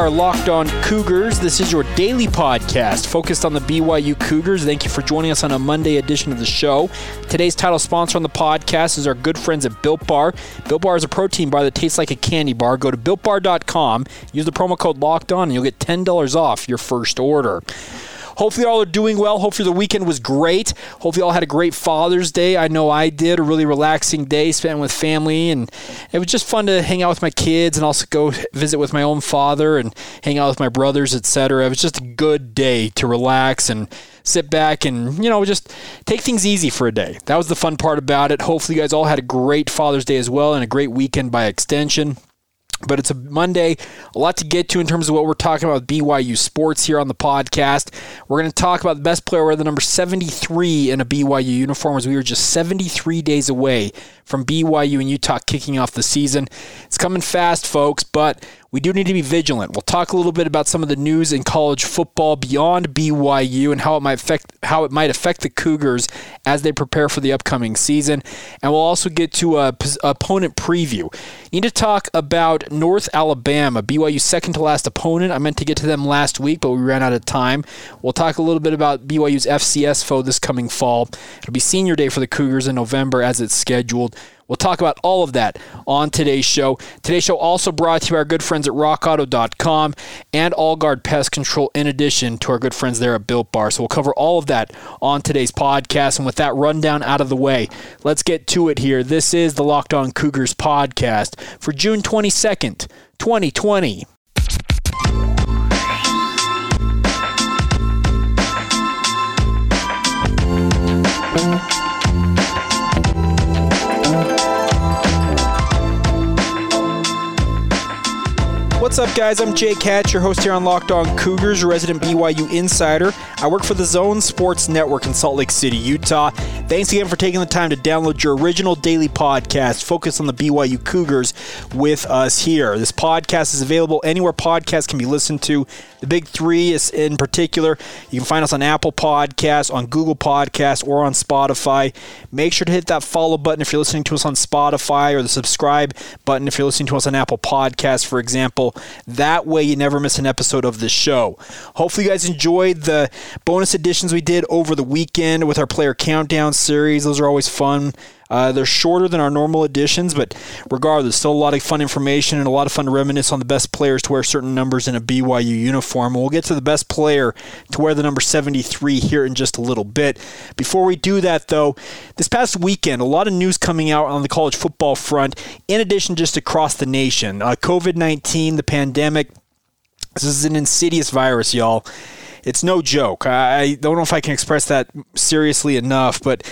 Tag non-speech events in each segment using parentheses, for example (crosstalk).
Are Locked On Cougars. This is your daily podcast focused on the BYU Cougars. Thank you for joining us on a Monday edition of the show. Today's title sponsor on the podcast is our good friends at Built Bar. Built Bar is a protein bar that tastes like a candy bar. Go to builtbar.com, use the promo code Locked On, and you'll get $10 off your first order. Hopefully, all are doing well. Hopefully, the weekend was great. Hopefully, all had a great Father's Day. I know I did. A really relaxing day spent with family, and it was just fun to hang out with my kids and also go visit with my own father and hang out with my brothers, etc. It was just a good day to relax and sit back and you know just take things easy for a day. That was the fun part about it. Hopefully, you guys all had a great Father's Day as well and a great weekend by extension. But it's a Monday, a lot to get to in terms of what we're talking about BYU sports here on the podcast. We're going to talk about the best player wearing the number 73 in a BYU uniform as we are just 73 days away from BYU and Utah kicking off the season. It's coming fast, folks, but we do need to be vigilant. We'll talk a little bit about some of the news in college football beyond BYU and how it might affect how it might affect the Cougars as they prepare for the upcoming season. And we'll also get to a p- opponent preview. Need to talk about North Alabama, BYU's second to last opponent. I meant to get to them last week, but we ran out of time. We'll talk a little bit about BYU's FCS foe this coming fall. It'll be senior day for the Cougars in November as it's scheduled. We'll talk about all of that on today's show. Today's show also brought to you our good friends at rockauto.com and All Guard Pest Control, in addition to our good friends there at Built Bar. So we'll cover all of that on today's podcast. And with that rundown out of the way, let's get to it here. This is the Locked On Cougars podcast for June 22nd, 2020. What's up, guys? I'm Jay Hatch, your host here on Locked On Cougars, resident BYU insider. I work for the Zone Sports Network in Salt Lake City, Utah. Thanks again for taking the time to download your original daily podcast focused on the BYU Cougars with us here. This podcast is available anywhere podcasts can be listened to. The big three is in particular. You can find us on Apple Podcasts, on Google Podcasts, or on Spotify. Make sure to hit that follow button if you're listening to us on Spotify, or the subscribe button if you're listening to us on Apple Podcasts, for example. That way, you never miss an episode of the show. Hopefully, you guys enjoyed the bonus editions we did over the weekend with our player countdown series. Those are always fun. Uh, they're shorter than our normal editions, but regardless, still a lot of fun information and a lot of fun to reminisce on the best players to wear certain numbers in a BYU uniform. We'll get to the best player to wear the number 73 here in just a little bit. Before we do that, though, this past weekend, a lot of news coming out on the college football front, in addition just across the nation. Uh, COVID 19, the pandemic. This is an insidious virus, y'all. It's no joke. I don't know if I can express that seriously enough, but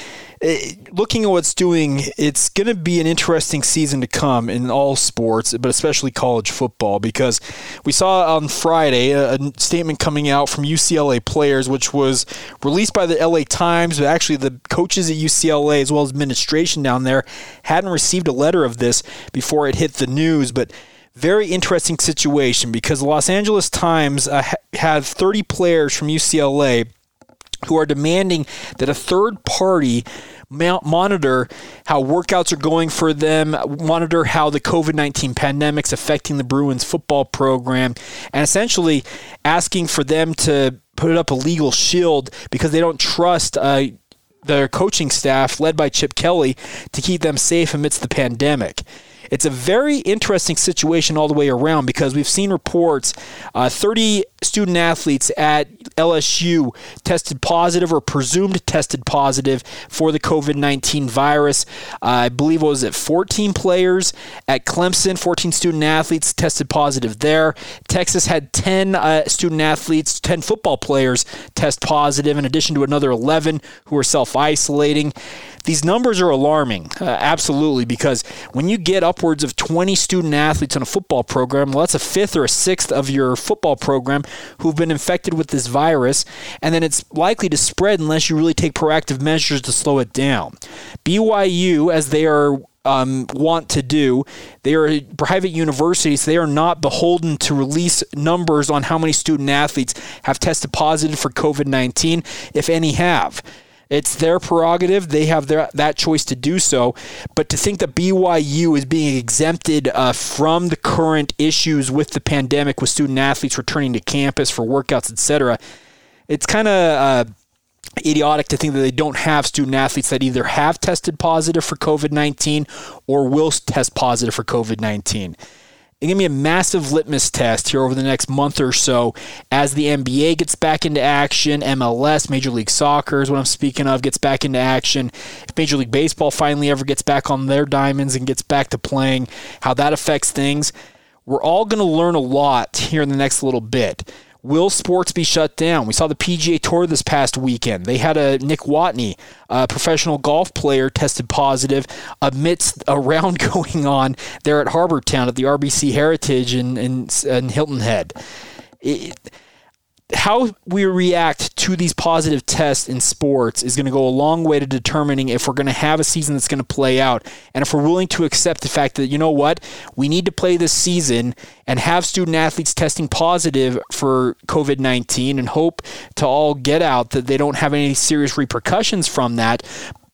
eh, looking at what's doing, it's going to be an interesting season to come in all sports, but especially college football, because we saw on Friday a, a statement coming out from UCLA players, which was released by the LA Times, but actually the coaches at UCLA as well as administration down there hadn't received a letter of this before it hit the news, but very interesting situation because the Los Angeles Times uh, had 30 players from UCLA who are demanding that a third party monitor how workouts are going for them, monitor how the COVID 19 pandemic's affecting the Bruins football program, and essentially asking for them to put up a legal shield because they don't trust. Uh, their coaching staff, led by Chip Kelly, to keep them safe amidst the pandemic. It's a very interesting situation all the way around because we've seen reports uh, 30 student athletes at LSU tested positive or presumed tested positive for the COVID 19 virus. Uh, I believe was it 14 players at Clemson, 14 student athletes tested positive there. Texas had 10 uh, student athletes, 10 football players test positive, in addition to another 11 who are self isolating. These numbers are alarming, uh, absolutely, because when you get upwards of 20 student athletes in a football program, well, that's a fifth or a sixth of your football program who've been infected with this virus, and then it's likely to spread unless you really take proactive measures to slow it down. BYU, as they are um, want to do. They are private universities. They are not beholden to release numbers on how many student athletes have tested positive for COVID 19, if any have. It's their prerogative. They have their, that choice to do so. But to think that BYU is being exempted uh, from the current issues with the pandemic, with student athletes returning to campus for workouts, etc., it's kind of uh, idiotic to think that they don't have student athletes that either have tested positive for COVID 19 or will test positive for COVID 19 give me a massive litmus test here over the next month or so as the NBA gets back into action, MLS, Major League Soccer is what I'm speaking of, gets back into action. If Major League Baseball finally ever gets back on their diamonds and gets back to playing, how that affects things. We're all going to learn a lot here in the next little bit. Will sports be shut down? We saw the PGA Tour this past weekend. They had a Nick Watney, a professional golf player, tested positive amidst a round (laughs) going on there at Harbour Town at the RBC Heritage in, in, in Hilton Head. It, how we react to these positive tests in sports is going to go a long way to determining if we're going to have a season that's going to play out. And if we're willing to accept the fact that you know what we need to play this season and have student athletes testing positive for COVID-19 and hope to all get out that they don't have any serious repercussions from that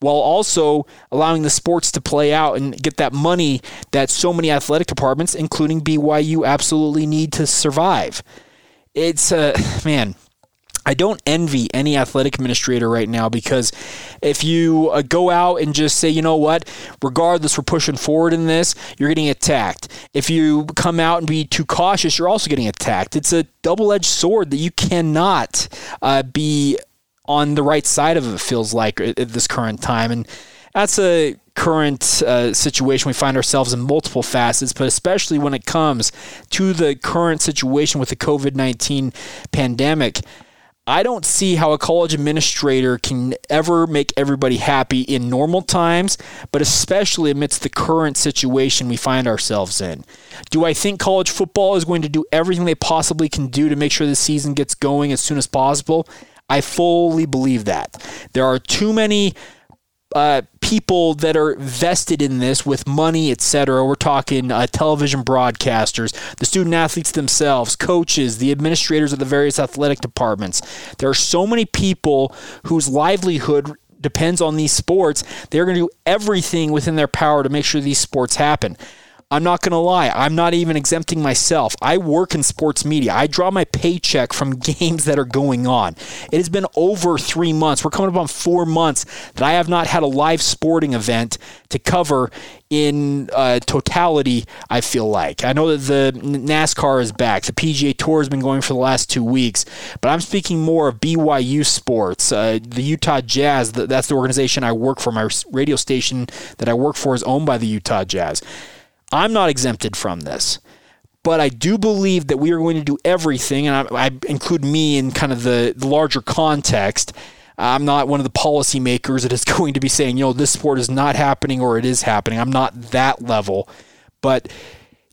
while also allowing the sports to play out and get that money that so many athletic departments including BYU absolutely need to survive it's uh, (sighs) man. I don't envy any athletic administrator right now because if you uh, go out and just say, you know what, regardless, we're pushing forward in this, you're getting attacked. If you come out and be too cautious, you're also getting attacked. It's a double edged sword that you cannot uh, be on the right side of, it feels like, at this current time. And that's a current uh, situation we find ourselves in multiple facets, but especially when it comes to the current situation with the COVID 19 pandemic. I don't see how a college administrator can ever make everybody happy in normal times, but especially amidst the current situation we find ourselves in. Do I think college football is going to do everything they possibly can do to make sure the season gets going as soon as possible? I fully believe that. There are too many uh, people that are vested in this with money, etc. We're talking uh, television broadcasters, the student athletes themselves, coaches, the administrators of the various athletic departments. There are so many people whose livelihood depends on these sports. They're going to do everything within their power to make sure these sports happen. I'm not going to lie. I'm not even exempting myself. I work in sports media. I draw my paycheck from (laughs) games that are going on. It has been over three months. We're coming up on four months that I have not had a live sporting event to cover in uh, totality, I feel like. I know that the NASCAR is back. The PGA Tour has been going for the last two weeks, but I'm speaking more of BYU sports. Uh, the Utah Jazz, that's the organization I work for. My radio station that I work for is owned by the Utah Jazz. I'm not exempted from this. But I do believe that we are going to do everything, and I, I include me in kind of the, the larger context. I'm not one of the policymakers that is (laughs) going to be saying, you know, this sport is not happening or it is happening. I'm not that level. But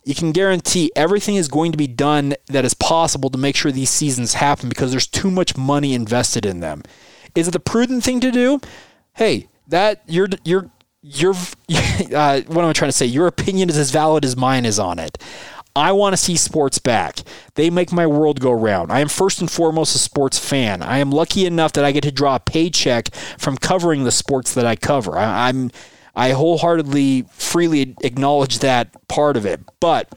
you can guarantee everything is going to be done that is possible to make sure these seasons happen because there's too much money invested in them. Is it the prudent thing to do? Hey, that you're you're your (laughs) uh, what am I trying to say? Your opinion is as valid as mine is on it. I want to see sports back. They make my world go round. I am first and foremost a sports fan. I am lucky enough that I get to draw a paycheck from covering the sports that I cover. I, I'm I wholeheartedly, freely acknowledge that part of it. But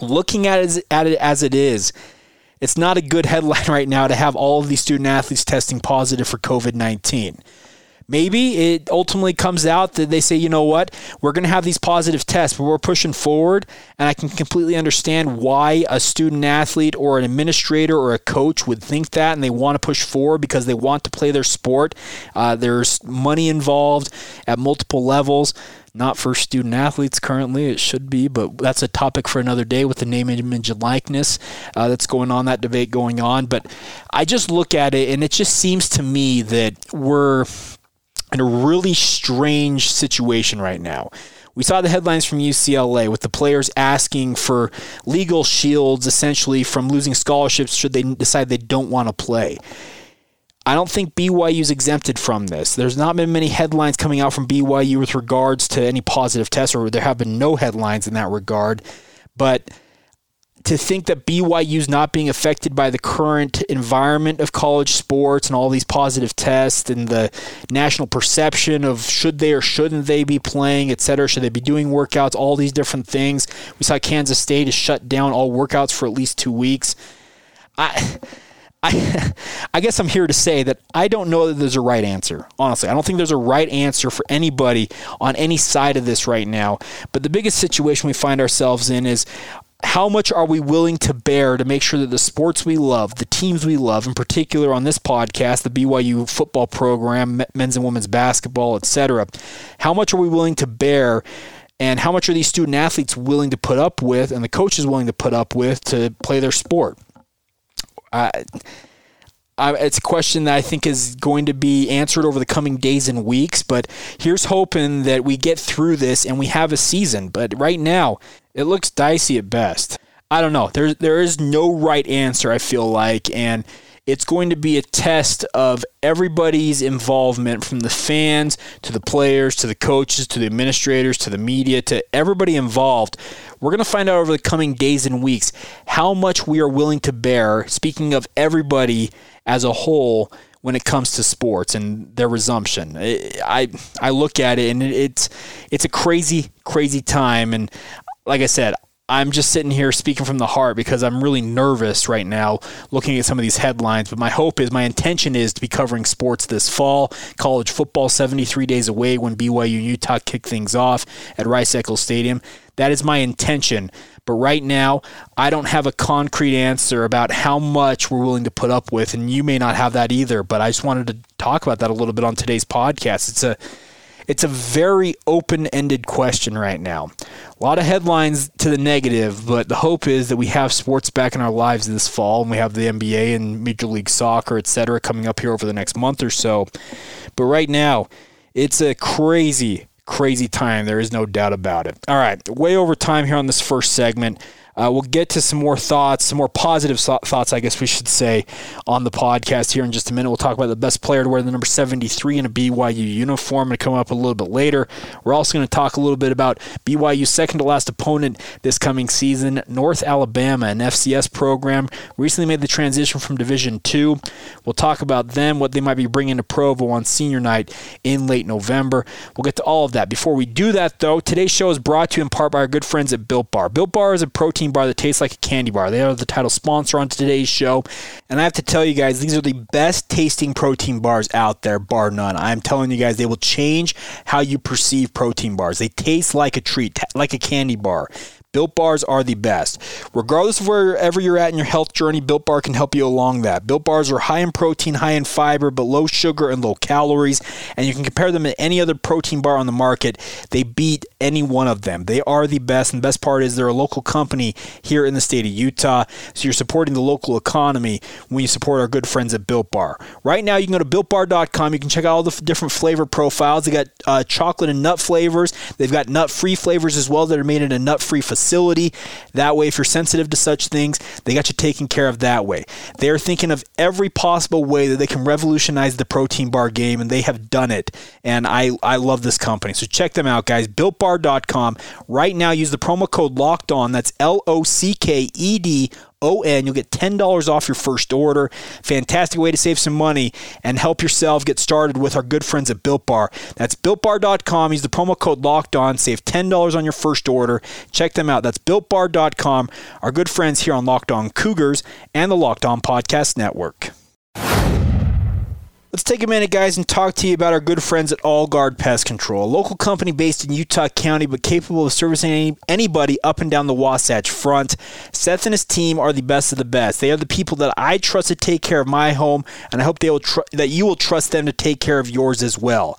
looking at it, at it as it is, it's not a good headline (laughs) right now to have all of these student athletes testing positive for COVID 19 maybe it ultimately comes out that they say, you know what, we're going to have these positive tests, but we're pushing forward. And I can completely understand why a student athlete or an administrator or a coach would think that and they want to push forward because they want to play their sport. Uh, there's money involved at multiple levels. Not for student athletes currently, it should be, but that's a topic for another day with the name, image, and likeness uh, that's going on, that debate going on. But I just look at it and it just seems to me that we're in a really strange situation right now. We saw the headlines from UCLA with the players asking for legal shields essentially from losing scholarships should they decide they don't want to play. I don't think BYU is exempted from this. There's not been many headlines coming out from BYU with regards to any positive tests, or there have been no headlines in that regard. But to think that BYU's not being affected by the current environment of college sports and all these positive tests and the national perception of should they or shouldn't they be playing, et cetera, should they be doing workouts, all these different things. We saw Kansas State has shut down all workouts for at least two weeks. I. (laughs) I, (laughs) I guess I'm here to say that I don't know that there's a right answer. Honestly, I don't think there's a right answer for anybody on any side of this right now. But the biggest situation we find ourselves in is how much are we willing to bear to make sure that the sports we love, the teams we love, in particular on this podcast, the BYU football program, men's and women's basketball, etc., how much are we willing to bear? And how much are these student athletes willing to put up with, and the coaches willing to put up with to play their sport? I, it's a question that I think is going to be answered over the coming days and weeks. But here's hoping that we get through this and we have a season. But right now, it looks dicey at best. I don't know. There, there is no right answer, I feel like. And it's going to be a test of everybody's involvement from the fans to the players to the coaches to the administrators to the media to everybody involved. We're going to find out over the coming days and weeks how much we are willing to bear, speaking of everybody as a whole, when it comes to sports and their resumption. I I look at it and it's it's a crazy crazy time and like I said, I'm just sitting here speaking from the heart because I'm really nervous right now looking at some of these headlines. But my hope is, my intention is to be covering sports this fall. College football 73 days away when BYU Utah kick things off at Rice Eccles Stadium. That is my intention. But right now, I don't have a concrete answer about how much we're willing to put up with, and you may not have that either. But I just wanted to talk about that a little bit on today's podcast. It's a it's a very open ended question right now. A lot of headlines to the negative, but the hope is that we have sports back in our lives this fall, and we have the NBA and Major League Soccer, et cetera, coming up here over the next month or so. But right now, it's a crazy, crazy time. There is no doubt about it. All right, way over time here on this first segment. Uh, we'll get to some more thoughts, some more positive thoughts, I guess we should say, on the podcast here in just a minute. We'll talk about the best player to wear the number 73 in a BYU uniform and come up a little bit later. We're also going to talk a little bit about BYU's second to last opponent this coming season, North Alabama, an FCS program, recently made the transition from Division Two. We'll talk about them, what they might be bringing to Provo on senior night in late November. We'll get to all of that. Before we do that, though, today's show is brought to you in part by our good friends at Built Bar. Built Bar is a protein protein bar that tastes like a candy bar. They are the title sponsor on today's show. And I have to tell you guys, these are the best tasting protein bars out there, bar none. I'm telling you guys, they will change how you perceive protein bars. They taste like a treat, like a candy bar. Built bars are the best. Regardless of wherever you're at in your health journey, Built Bar can help you along that. Built bars are high in protein, high in fiber, but low sugar and low calories, and you can compare them to any other protein bar on the market. They beat any one of them. They are the best, and the best part is they're a local company here in the state of Utah, so you're supporting the local economy when you support our good friends at Built Bar. Right now, you can go to builtbar.com. You can check out all the different flavor profiles. They got uh, chocolate and nut flavors. They've got nut-free flavors as well that are made in a nut-free facility facility. That way, if you're sensitive to such things, they got you taken care of that way. They're thinking of every possible way that they can revolutionize the protein bar game, and they have done it. And I, I love this company. So check them out, guys. BuiltBar.com. Right now, use the promo code Locked On. That's L O C K E D ON. You'll get $10 off your first order. Fantastic way to save some money and help yourself get started with our good friends at Built Bar. That's builtbar.com. Use the promo code locked on. Save $10 on your first order. Check them out. That's builtbar.com. Our good friends here on Locked On Cougars and the Locked On Podcast Network. Let's take a minute, guys, and talk to you about our good friends at All Guard Pest Control, a local company based in Utah County but capable of servicing any, anybody up and down the Wasatch Front. Seth and his team are the best of the best. They are the people that I trust to take care of my home, and I hope they will tr- that you will trust them to take care of yours as well.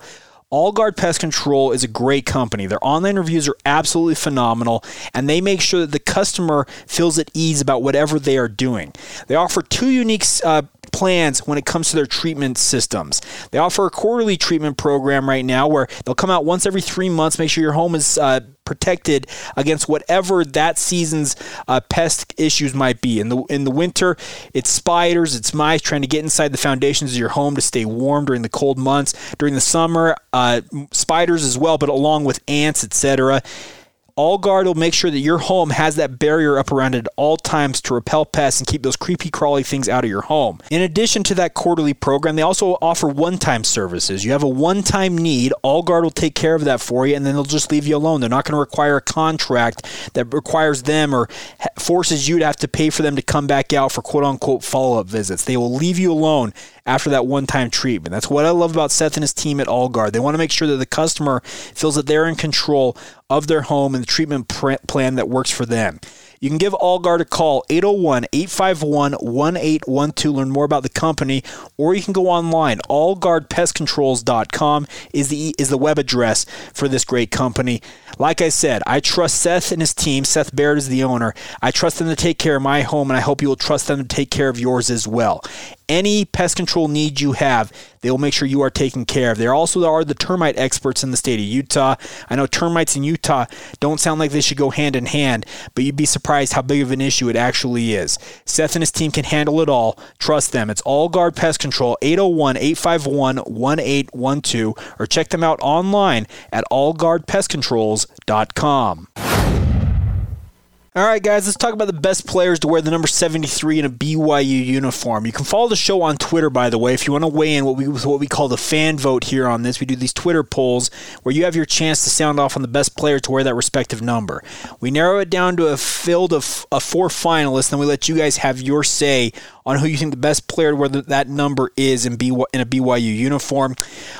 All Guard Pest Control is a great company. Their online reviews are absolutely phenomenal, and they make sure that the customer feels at ease about whatever they are doing. They offer two unique uh, plans when it comes to their treatment systems. They offer a quarterly treatment program right now where they'll come out once every three months, make sure your home is uh, protected against whatever that season's uh, pest issues might be. In the in the winter, it's spiders, it's mice trying to get inside the foundations of your home to stay warm during the cold months. During the summer, uh, spiders as well, but along with ants, etc. All Guard will make sure that your home has that barrier up around it at all times to repel pests and keep those creepy crawly things out of your home. In addition to that quarterly program, they also offer one-time services. You have a one-time need, All Guard will take care of that for you and then they'll just leave you alone. They're not going to require a contract that requires them or forces you to have to pay for them to come back out for quote unquote follow-up visits. They will leave you alone after that one time treatment. That's what I love about Seth and his team at Allguard. They want to make sure that the customer feels that they're in control of their home and the treatment plan that works for them. You can give Allguard a call, 801 851 1812. Learn more about the company, or you can go online. AllGuardPestControls.com is the, is the web address for this great company. Like I said, I trust Seth and his team. Seth Barrett is the owner. I trust them to take care of my home, and I hope you will trust them to take care of yours as well any pest control need you have, they will make sure you are taken care of. They also are the termite experts in the state of Utah. I know termites in Utah don't sound like they should go hand in hand, but you'd be surprised how big of an issue it actually is. Seth and his team can handle it all. Trust them. It's All Guard Pest Control, 801 851 1812, or check them out online at allguardpestcontrols.com. All right, guys, let's talk about the best players to wear the number 73 in a BYU uniform. You can follow the show on Twitter, by the way, if you want to weigh in what we what we call the fan vote here on this. We do these Twitter polls where you have your chance to sound off on the best player to wear that respective number. We narrow it down to a field of, of four finalists, then we let you guys have your say on who you think the best player where that number is in, BY, in a BYU uniform.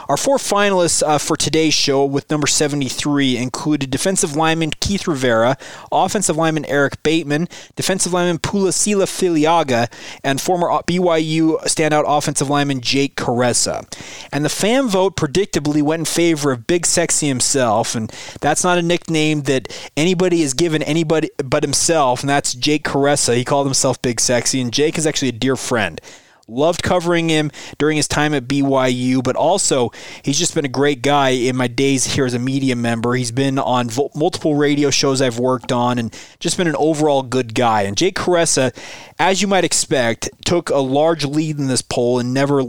Our four finalists uh, for today's show with number 73 included defensive lineman Keith Rivera, offensive lineman Eric Bateman, defensive lineman Pulisila Filiaga, and former BYU standout offensive lineman Jake Kuresa. And the fan vote predictably went in favor of Big Sexy himself, and that's not a nickname that anybody has given anybody but himself, and that's Jake Kuresa. He called himself Big Sexy, and Jake is actually dear friend. Loved covering him during his time at BYU, but also he's just been a great guy in my days here as a media member. He's been on vo- multiple radio shows I've worked on and just been an overall good guy. And Jake Kuresa, as you might expect, took a large lead in this poll and never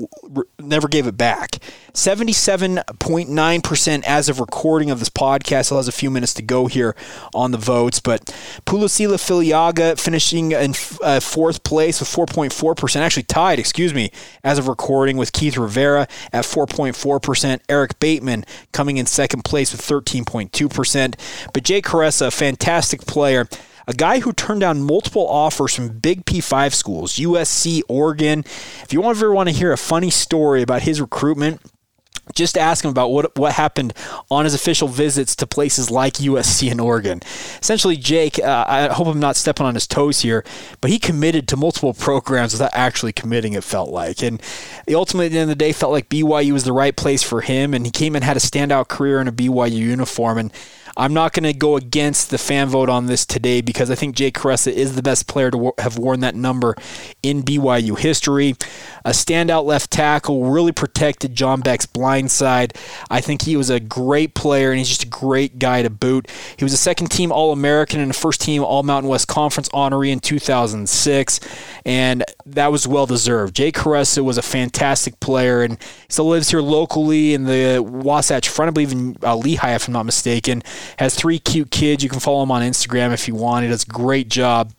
never gave it back. 77.9% as of recording of this podcast. Still has a few minutes to go here on the votes, but Pulisila Filiaga finishing in uh, fourth place with 4.4%, actually tied, excuse me, as of recording with Keith Rivera at 4.4%. Eric Bateman coming in second place with 13.2%. But Jay Kuresa, a fantastic player a guy who turned down multiple offers from big P5 schools, USC, Oregon. If you ever want to hear a funny story about his recruitment, just ask him about what what happened on his official visits to places like USC and Oregon. Essentially, Jake, uh, I hope I'm not stepping on his toes here, but he committed to multiple programs without actually committing. It felt like, and ultimately at the end of the day, felt like BYU was the right place for him, and he came and had a standout career in a BYU uniform, and I'm not going to go against the fan vote on this today because I think Jake Kuresa is the best player to have worn that number in BYU history. A standout left tackle, really protected John Beck's blind side. I think he was a great player and he's just a great guy to boot. He was a second team All American and a first team All Mountain West Conference honoree in 2006, and that was well deserved. Jake Kuresa was a fantastic player and still lives here locally in the Wasatch Front, I believe in uh, Lehi, if I'm not mistaken. Has three cute kids. You can follow him on Instagram if you want. He does a great job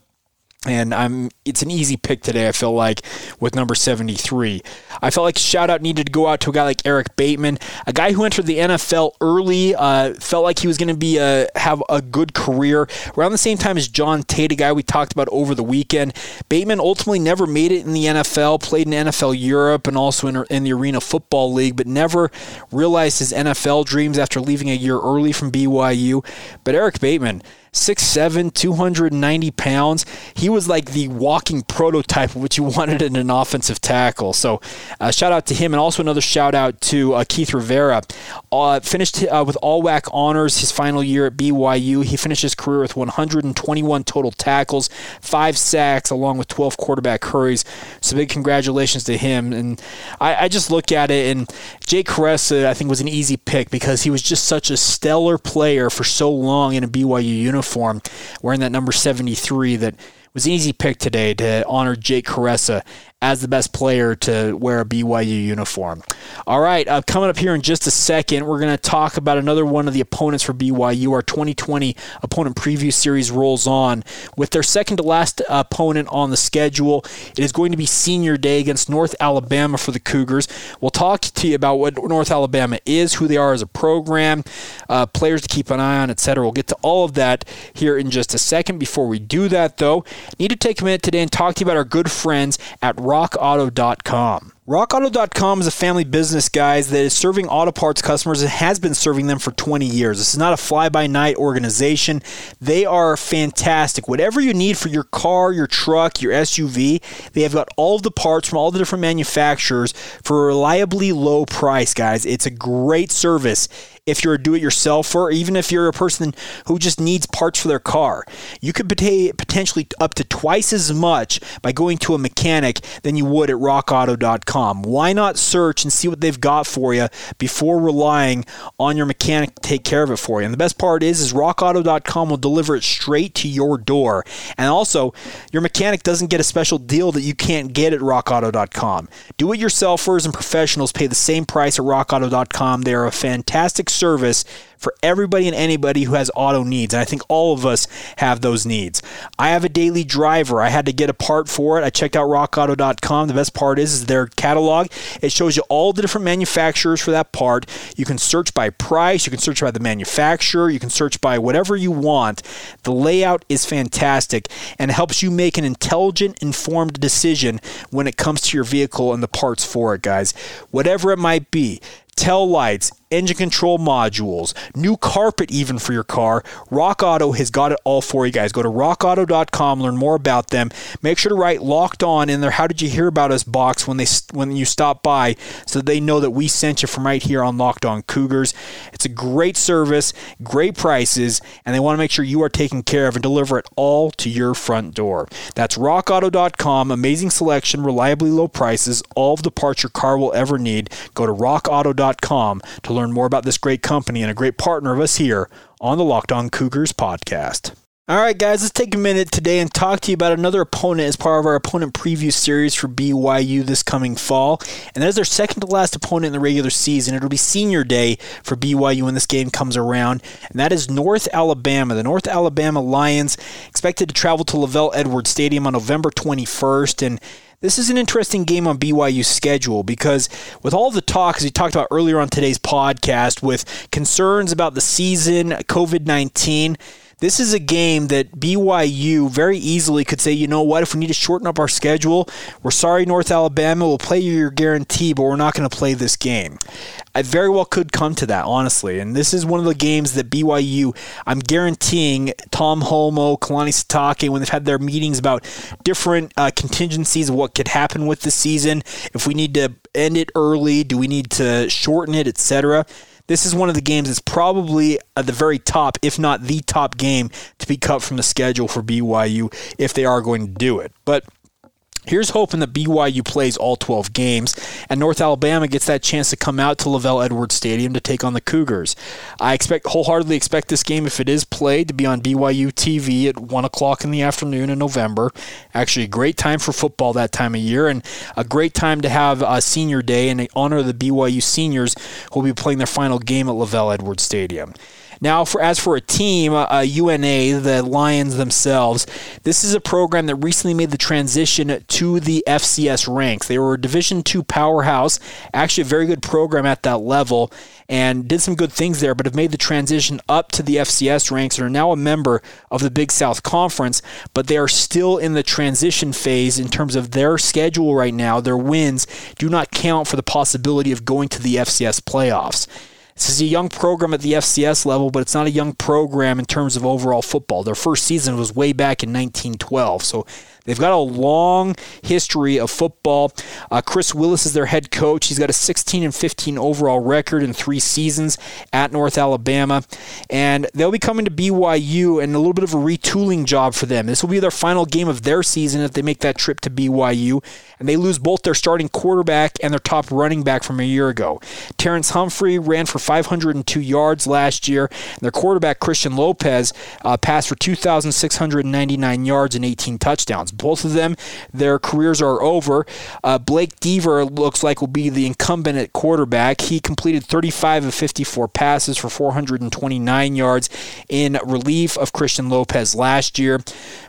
and I'm it's an easy pick today. I feel like with number 73. I felt like shout out needed to go out to a guy like Eric Bateman, a guy who entered the NFL early. Uh, felt like he was going to be a, have a good career around the same time as John Tate, a guy we talked about over the weekend. Bateman ultimately never made it in the NFL. Played in NFL Europe and also in, in the Arena Football League, but never realized his NFL dreams after leaving a year early from BYU. But Eric Bateman 6'7, 290 pounds. He was like the walking prototype of what you (laughs) wanted in an offensive tackle. So, uh, shout out to him. And also another shout out to uh, Keith Rivera. Uh, finished uh, with all WAC honors his final year at BYU. He finished his career with 121 total tackles, five sacks, along with 12 quarterback hurries. So, big congratulations to him. And I, I just look at it, and Jake Kuresa, I think, was an easy pick because he was just such a stellar player for so long in a BYU uniform uniform, wearing that number 73 that was an easy pick today to honor Jake Kuresa as the best player to wear a BYU uniform. All right, uh, coming up here in just a second, we're going to talk about another one of the opponents for BYU. Our 2020 opponent preview series rolls on with their second to last opponent on the schedule. It is going to be senior day against North Alabama for the Cougars. We'll talk to you about what North Alabama is, who they are as a program, uh, players to keep an eye on, etc. We'll get to all of that here in just a second. Before we do that, though, need to take a minute today and talk to you about our good friends at rockauto.com. RockAuto.com is a family business, guys, that is serving auto parts customers and has been serving them for 20 years. This is not a fly by night organization. They are fantastic. Whatever you need for your car, your truck, your SUV, they have got all the parts from all the different manufacturers for a reliably low price, guys. It's a great service if you're a do it yourselfer, or even if you're a person who just needs parts for their car. You could pay potentially up to twice as much by going to a mechanic than you would at rockauto.com. Why not search and see what they've got for you before relying on your mechanic to take care of it for you? And the best part is, is rockauto.com will deliver it straight to your door. And also, your mechanic doesn't get a special deal that you can't get at rockauto.com. Do it yourselfers and professionals pay the same price at rockauto.com. They are a fantastic service for everybody and anybody who has auto needs. And I think all of us have those needs. I have a daily driver. I had to get a part for it. I checked out rockauto.com. The best part is, is their catalog. It shows you all the different manufacturers for that part. You can search by price, you can search by the manufacturer, you can search by whatever you want. The layout is fantastic and helps you make an intelligent, informed decision when it comes to your vehicle and the parts for it, guys. Whatever it might be tail lights, engine control modules, new carpet even for your car. Rock Auto has got it all for you guys. Go to rockauto.com, learn more about them. Make sure to write locked on in their how did you hear about us box when they when you stop by so they know that we sent you from right here on Locked On Cougars. It's a great service, great prices, and they want to make sure you are taken care of and deliver it all to your front door. That's rockauto.com, amazing selection, reliably low prices, all of the parts your car will ever need. Go to rockauto.com to learn learn more about this great company and a great partner of us here on the Locked On Cougars podcast. All right, guys, let's take a minute today and talk to you about another opponent as part of our opponent preview series for BYU this coming fall. And that is their second to last opponent in the regular season. It'll be senior day for BYU when this game comes around, and that is North Alabama. The North Alabama Lions expected to travel to LaVell Edwards Stadium on November 21st. And this is an interesting game on BYU's schedule because with all the talk, as we talked about earlier on today's podcast, with concerns about the season, COVID 19, this is a game that BYU very easily could say, you know what, if we need to shorten up our schedule, we're sorry, North Alabama, we'll play you your guarantee, but we're not going to play this game. I very well could come to that, honestly. And this is one of the games that BYU, I'm guaranteeing Tom Holmoe, Kalani Sitake, when they've had their meetings about different uh, contingencies of what could happen with the season, if we need to end it early, do we need to shorten it, etc this is one of the games that's probably at the very top, if not the top game to be cut from the schedule for BYU if they are going to do it. But Here's hoping that BYU plays all 12 games and North Alabama gets that chance to come out to LaVell Edwards Stadium to take on the Cougars. I expect wholeheartedly expect this game, if it is played, to be on BYU TV at 1 o'clock in the afternoon in November. Actually, a great time for football that time of year and a great time to have a senior day and honor of the BYU seniors who will be playing their final game at LaVell Edwards Stadium. Now, for as for a team, uh, UNA, the Lions themselves, this is a program that recently made the transition to the FCS ranks. They were a Division two powerhouse, actually a very good program at that level, and did some good things there, but have made the transition up to the FCS ranks and are now a member of the Big South Conference, but they are still in the transition phase in terms of their schedule right now. Their wins do not count for the possibility of going to the FCS playoffs. This is a young program at the FCS level, but it's not a young program in terms of overall football. Their first season was way back in 1912, so They've got a long history of football. Uh, Chris Willis is their head coach. He's got a 16 and 15 overall record in three seasons at North Alabama, and they'll be coming to BYU and a little bit of a retooling job for them. This will be their final game of their season if they make that trip to BYU, and they lose both their starting quarterback and their top running back from a year ago. Terrence Humphrey ran for 502 yards last year. And their quarterback, Christian Lopez, uh, passed for 2,699 yards and 18 touchdowns. Both of them, their careers are over. Uh, Blake Dever looks like will be the incumbent at quarterback. He completed 35 of 54 passes for 429 yards in relief of Christian Lopez last year.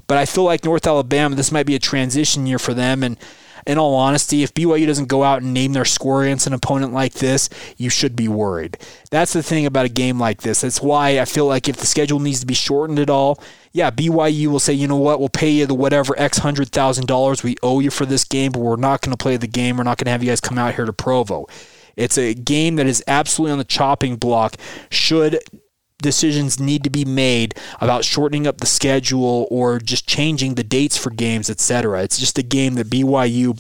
But I feel like North Alabama, this might be a transition year for them. And in all honesty, if BYU doesn't go out and name their score against an opponent like this, you should be worried. That's the thing about a game like this. That's why I feel like if the schedule needs to be shortened at all, yeah, BYU will say, you know what, we'll pay you the whatever X hundred thousand dollars we owe you for this game, but we're not going to play the game. We're not going to have you guys come out here to Provo. It's a game that is absolutely on the chopping block. Should decisions need to be made about shortening up the schedule or just changing the dates for games, etc. It's just a game that BYU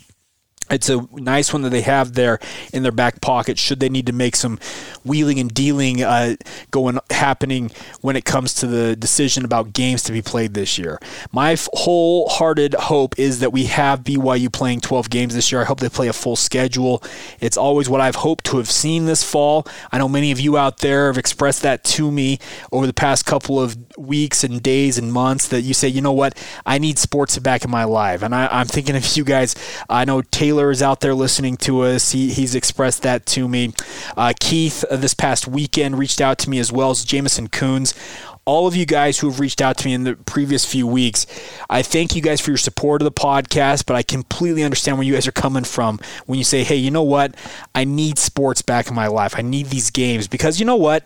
it's a nice one that they have there in their back pocket should they need to make some wheeling and dealing uh, going happening when it comes to the decision about games to be played this year. My wholehearted hope is that we have BYU playing 12 games this year. I hope they play a full schedule. It's always what I've hoped to have seen this fall. I know many of you out there have expressed that to me over the past couple of weeks and days and months that you say, you know what, I need sports back in my life. And I, I'm thinking of you guys. I know Taylor Taylor is out there listening to us. He, he's expressed that to me. Uh, Keith, uh, this past weekend, reached out to me as well as Jamison Coons all of you guys who have reached out to me in the previous few weeks. I thank you guys for your support of the podcast, but I completely understand where you guys are coming from when you say, hey, you know what? I need sports back in my life. I need these games because you know what?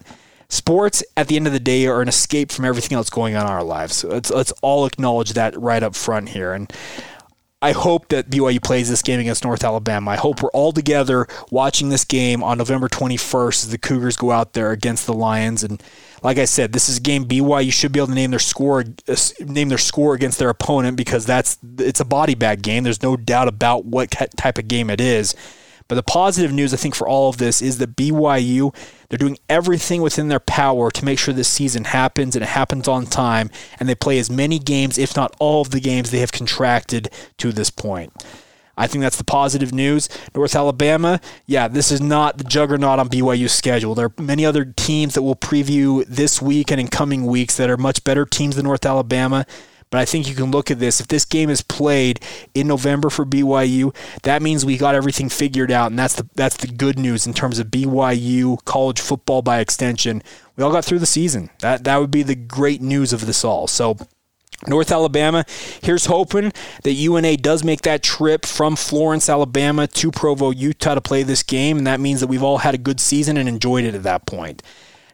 Sports, at the end of the day, are an escape from everything else going on in our lives. So let's, let's all acknowledge that right up front here. And I hope that BYU plays this game against North Alabama. I hope we're all together watching this game on November 21st as the Cougars go out there against the Lions. And like I said, this is a game BYU should be able to name their score, name their score against their opponent because that's it's a body bag game. There's no doubt about what type of game it is. But the positive news, I think, for all of this is that BYU, they're doing everything within their power to make sure this season happens and it happens on time, and they play as many games, if not all of the games they have contracted to this point. I think that's the positive news. North Alabama, yeah, this is not the juggernaut on BYU's schedule. There are many other teams that we'll preview this week and in coming weeks that are much better teams than North Alabama. But I think you can look at this. If this game is played in November for BYU, that means we got everything figured out, and that's the that's the good news in terms of BYU college football by extension. We all got through the season. That that would be the great news of this all. So. North Alabama, here's hoping that UNA does make that trip from Florence, Alabama to Provo, Utah to play this game, and that means that we've all had a good season and enjoyed it at that point.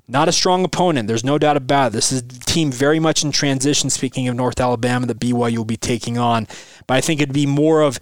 Not a strong opponent. There's no doubt about it. This is a team very much in transition, speaking of North Alabama, that BYU will be taking on. But I think it'd be more of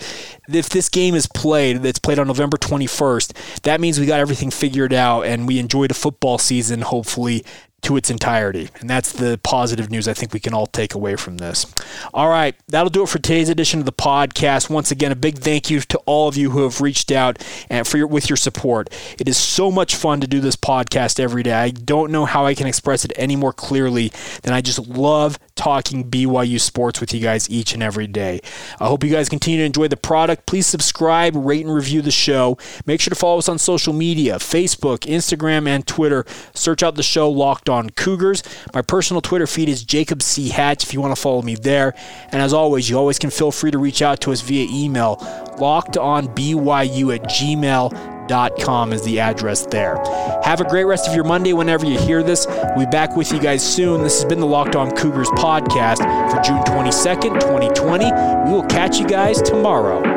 if this game is played, that's played on November 21st, that means we got everything figured out and we enjoyed a football season, hopefully, to its entirety. And that's the positive news I think we can all take away from this. All right, that'll do it for today's edition of the podcast. Once again, a big thank you to all of you who have reached out and for your with your support. It is so much fun to do this podcast every day. I don't know how I can express it any more clearly than I just love talking BYU sports with you guys each and every day. I hope you guys continue to enjoy the product. Please subscribe, rate, and review the show. Make sure to follow us on social media Facebook, Instagram, and Twitter. Search out the show Locked On Cougars. My personal Twitter feed is Jacob C. Hatch if you want to follow me there. And as always, you always can feel free to reach out to us via email, lockedonbyu at gmail.com com is the address there. Have a great rest of your Monday whenever you hear this. We'll be back with you guys soon. This has been the Locked On Cougars podcast for June 22nd, 2020. We will catch you guys tomorrow.